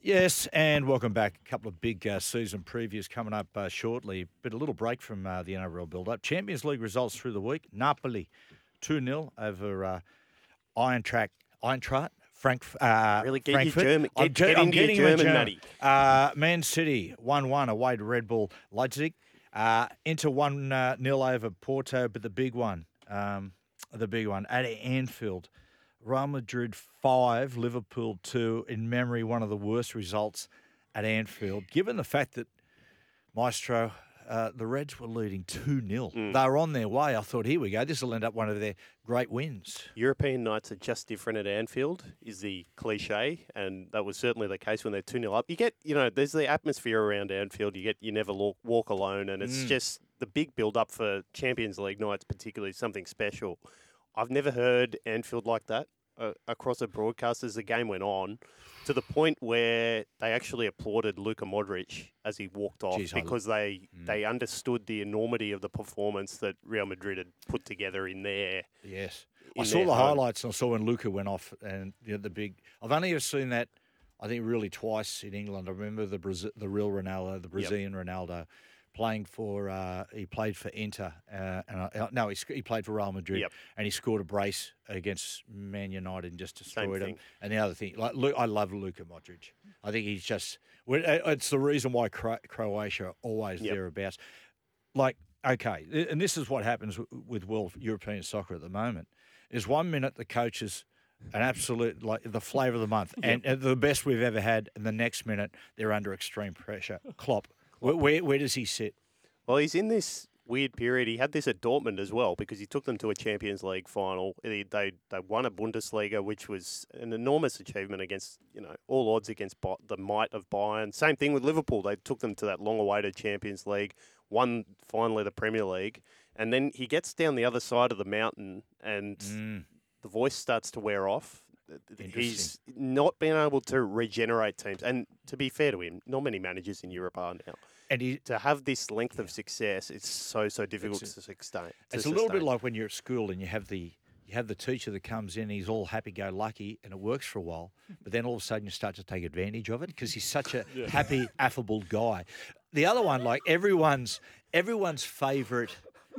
Yes, and welcome back. A couple of big uh, season previews coming up uh, shortly, but a little break from uh, the NRL build up. Champions League results through the week. Napoli 2 0 over uh, Iron Track, Eintracht. Frank, uh, Really get Frankfurt. your German, I'm get, get I'm getting German, German. Uh, Man City 1 1 away to Red Bull Leipzig. Uh, Inter 1 uh, nil over Porto, but the big one, um, the big one at Anfield. Real Madrid 5, Liverpool 2. In memory, one of the worst results at Anfield, given the fact that Maestro, uh, the Reds were leading 2 0. Mm. They were on their way. I thought, here we go. This will end up one of their great wins. European nights are just different at Anfield, is the cliche, and that was certainly the case when they're 2 0 up. You get, you know, there's the atmosphere around Anfield. You get, you never walk, walk alone, and it's Mm. just the big build up for Champions League nights, particularly something special. I've never heard Anfield like that uh, across a broadcast as the game went on, to the point where they actually applauded Luka Modric as he walked off Jeez, because they Mm. they understood the enormity of the performance that Real Madrid had put together in there. Yes. I saw the home. highlights and I saw when Luka went off and you know, the big. I've only ever seen that, I think, really twice in England. I remember the Brazil, the real Ronaldo, the Brazilian Ronaldo, playing for. Uh, he played for Inter. Uh, and I, uh, no, he, he played for Real Madrid, Yep. and he scored a brace against Man United and just destroyed him. And the other thing, like Lu I love Luka Modric. I think he's just. uh, It's the reason why Cro- Croatia are always Yep. thereabouts. Like, okay, and this is what happens with world European soccer at the moment. Is one minute the coaches an absolute like the flavour of the month and, and the best we've ever had, and the next minute they're under extreme pressure. Klopp, where, where, where does he sit? Well, he's in this weird period. He had this at Dortmund as well because he took them to a Champions League final. They they, they won a Bundesliga, which was an enormous achievement against you know all odds against the might of Bayern. Same thing with Liverpool. They took them to that long-awaited Champions League, won finally the Premier League, and then he gets down the other side of the mountain, and Mm. the voice starts to wear off. He's. Not being able to regenerate teams, and to be fair to him, not many managers in Europe are now And he, to have this length of success, it's so so difficult It's to sustain. to it's a little bit like when you're at school and you have the you have the teacher that comes in, he's all happy-go-lucky, and it works for a while. But then all of a sudden, you start to take advantage of it because he's such a happy, affable guy. The other one, like everyone's everyone's favourite.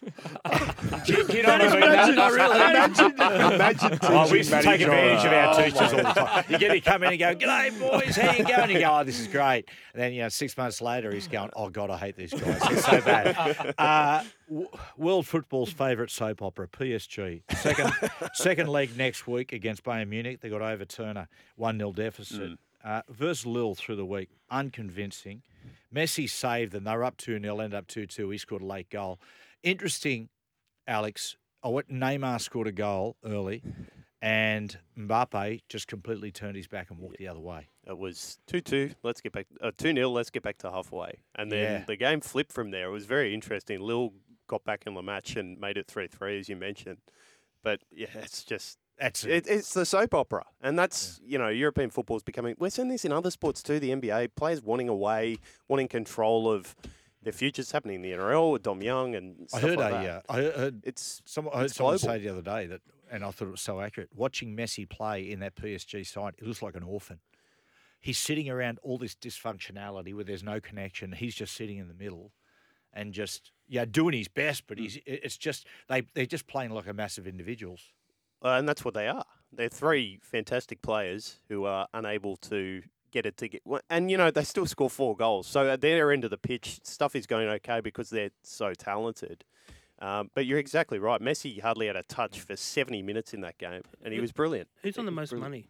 do, you- do you know what I mean? No, no, really. Imagine, imagine Oh, we used to take advantage of our Jora. teachers all the time. You get him come in and go, "G'day, boys, how you going?" You go, "Oh, this is great." And then you know, six months later, he's going, "Oh God, I hate these guys. They're so bad." Uh, w- world football's favourite soap opera, PSG. Second, second leg next week against Bayern Munich. They got over Turner, one 0 deficit. Uh, versus Lille through the week, unconvincing. Messi saved them. They were up 2 0, ended up 2 2. He scored a late goal. Interesting, Alex. I went, Neymar scored a goal early, and Mbappe just completely turned his back and walked the other way. It was two two. Let's get back uh, two 0 Let's get back to halfway, and then Yeah. the game flipped from there. It was very interesting. Lille got back in the match and made it three three, as you mentioned. But yeah, it's just That's it, it's the soap opera, and that's you know European football is becoming. We're seeing this in other sports too. The NBA players wanting away, wanting control of their futures. Happening in the NRL with Dom Young and I heard like a, that. uh, I heard, It's someone, I heard it's someone global. say the other day that, and I thought it was so accurate. Watching Messi play in that PSG side, it looks like an orphan. He's sitting around all this dysfunctionality where there's no connection. He's just sitting in the middle, and just yeah, doing his best. But he's it's just they they're just playing like a massive individuals. Uh, and that's what they are. They're three fantastic players who are unable to get it to get. And you know they still score four goals. So at their end of the pitch, stuff is going okay because they're so talented. Um, but you're exactly right. Messi hardly had a touch for 70 minutes in that game, and he was brilliant. Who's on the most brilliant. money?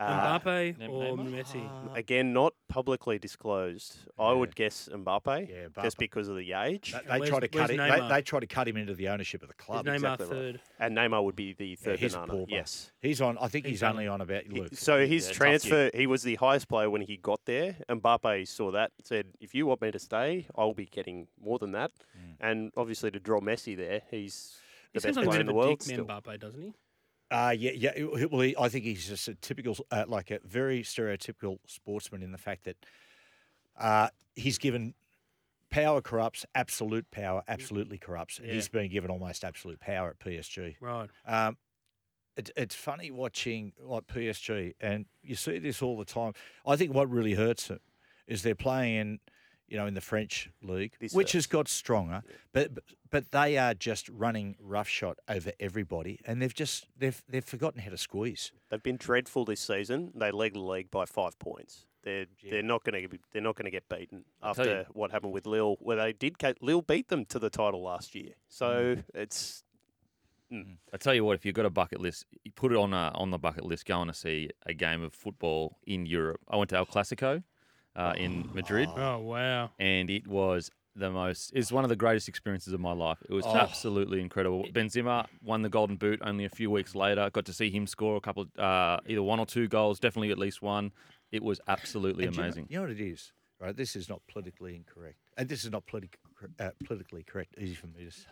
Uh, Mbappe or Messi? again, not publicly disclosed. I would guess Mbappe, Yeah, just because of the age. They, they Where's- try to cut where's him. They, Neymar? they try to cut him into the ownership of the Is club. Neymar exactly right. third? And Neymar would be the Yeah, third he's banana. pauper. Yes. He's on. I think He's he's, only on about. He- Look, So his Yeah, tough transfer, he was the highest player when he got there. Mbappe saw that, said, "If you want me to stay, I'll be getting more than that." Mm. And obviously, to draw Messi there, he's He the seems best like a player bit in the of a world. dick, Still. Mbappe, doesn't he? Uh, yeah, yeah. Well, he, I think he's just a typical, uh, like a very stereotypical sportsman in the fact that uh, he's given power corrupts, absolute power absolutely corrupts. Yeah. He's been given almost absolute power at PSG. Right. Um, it, it's funny watching like PSG, and you see this all the time. I think what really hurts them is they're playing in, you know, in the French league, This which has got stronger, but but- but they are just running roughshod over everybody, and they've just they've they've forgotten how to squeeze. They've been dreadful this season. They led the league by five points. They're Yeah. they're not going to they're not going to get beaten I'll after what happened with Lille, where they did Lille beat them to the title last year. So Mm. it's I tell you what, if you've got a bucket list, you put it on a, on the bucket list. Going to see a game of football in Europe. I went to El Clasico uh, in Madrid, Oh wow. and it was the most. It's one of the greatest experiences of my life. It was Oh. absolutely incredible. Benzema won the Golden Boot only a few weeks later. Got to see him score a couple, uh, either one or two goals, definitely at least one. It was absolutely And do you know- amazing. You know, what it is, right? This is not politically incorrect, and this is not politi- uh, politically correct. Easy for me to say.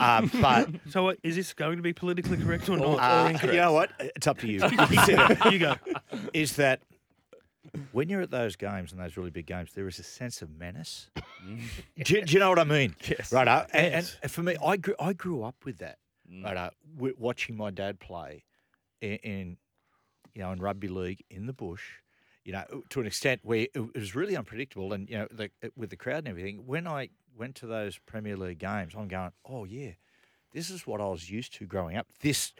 Um, but So what, is this going to be politically correct or not? uh, you know what? It's up to you. You go. is that when you're at those games and those really big games, there is a sense of menace. do, you- do you know what I mean? Yes. Right. And, Yes. and for me, I grew, I grew up with that. Mm. Right. Uh, watching my dad play in, in, you know, in rugby league in the bush. You know, to an extent where it it was really unpredictable, and you know, the, with the crowd and everything. When I went to those Premier League games, I'm going, oh yeah, this is what I was used to growing up. This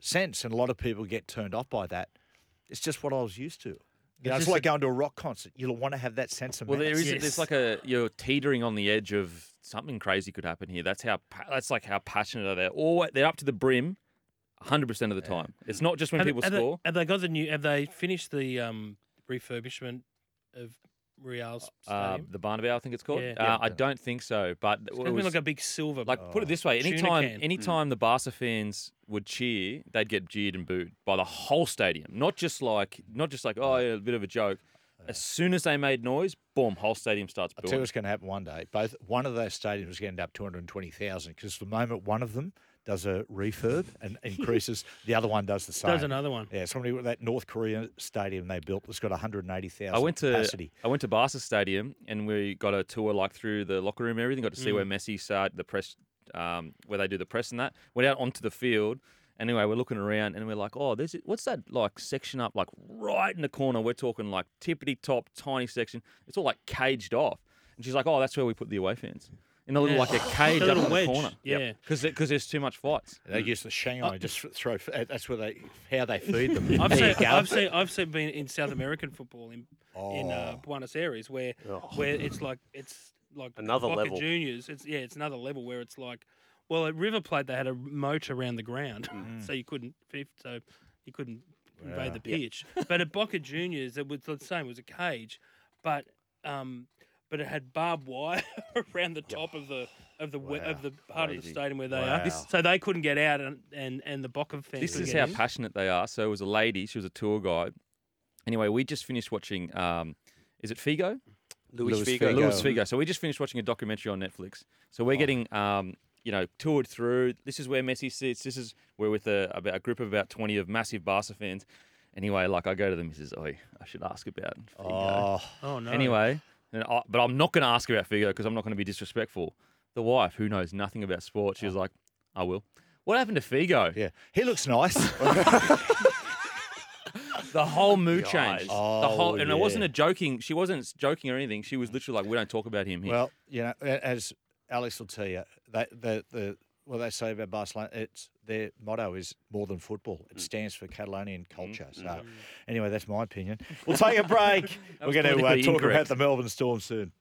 sense, and a lot of people get turned off by that. It's just what I was used to. You know, it's just like a- going to a rock concert. You'll want to have that sense of Well, there menace. Yes. There's like a you're teetering on the edge of something crazy could happen here. That's how. That's like how passionate are they are. All they're up to the brim, hundred percent of the time. It's not just when Have, people have score. They, have they got the new? Have they finished the um, refurbishment of Real's Uh, stadium? the Barnabao, I think it's called. Yeah. uh, Yeah. I don't think so, but it's it going to was- like a big silver. like put it this way: Tuna anytime, can. anytime the Barca fans would cheer, they'd get jeered and booed by the whole stadium. Not just like, not just like, oh, yeah, a bit of a joke. As soon as they made noise, boom, whole stadium starts I'll tell you booing. what's going to happen one day. Both one of those stadiums is going to end up 220,000 because the moment one of them does a refurb and increases, the other one does the same. Does another one? Yeah, somebody that North Korea stadium they built that's got 180,000 I went to capacity. I went to Barca Stadium and we got a tour like through the locker room and everything. Got to see where Mm. Messi started the press, um, where they do the press and that. Went out onto the field. Anyway, we're looking around and we're like, oh, there's what's that like section up like right in the corner? We're talking like tippity top, tiny section. It's all like caged off. And she's like, oh, that's where we put the away fans in a little Yeah. like a cage A up little in the wedge, corner. yeah. because because there's too much fights. They use the Shanghai just throw. That's where they how they feed them. I've There you seen, go. I've seen, I've seen been in South American football in in uh, Oh. Buenos Aires where Oh. where it's like it's like Another Boca level. Juniors. It's yeah, it's another level where it's like, well, at River Plate they had a moat around the ground, so you couldn't fif- so you couldn't invade the Yeah. pitch. but at Boca Juniors, it was the same. It was a cage, but um, but it had barbed wire around the top of the of the we- of the part of the stadium where they Wow. are. So they couldn't get out, and and, and the Boca fans. This is how in. passionate they are. So it was a lady. She was a tour guide. Anyway, we just finished watching. Um, is it Figo? Luis Louis Figo. Figo. Louis Figo. So we just finished watching a documentary on Netflix. So we're getting, um, you know, toured through. This is where Messi sits. This is we're with a, about a group of about twenty of massive Barca fans. Anyway, like I go to them. the missus, oh, I should ask about Figo. Oh, Oh no! Anyway, and I, but I'm not going to ask about Figo because I'm not going to be disrespectful. The wife, who knows nothing about sport, she was like, I will. What happened to Figo? yeah, he looks nice. The whole mood Guys. changed. the Oh, whole, and it oh, wasn't a joking. She wasn't joking or anything. She was literally like, "We don't talk about him here." well, you know, a- as Alex will tell you, they, the the what they say about Barcelona, it's their motto is more than football. It mm. stands for Catalonian mm-hmm. culture. So, mm-hmm. anyway, that's my opinion. We'll take a break. We're going to uh, talk incorrect. about the Melbourne Storm soon.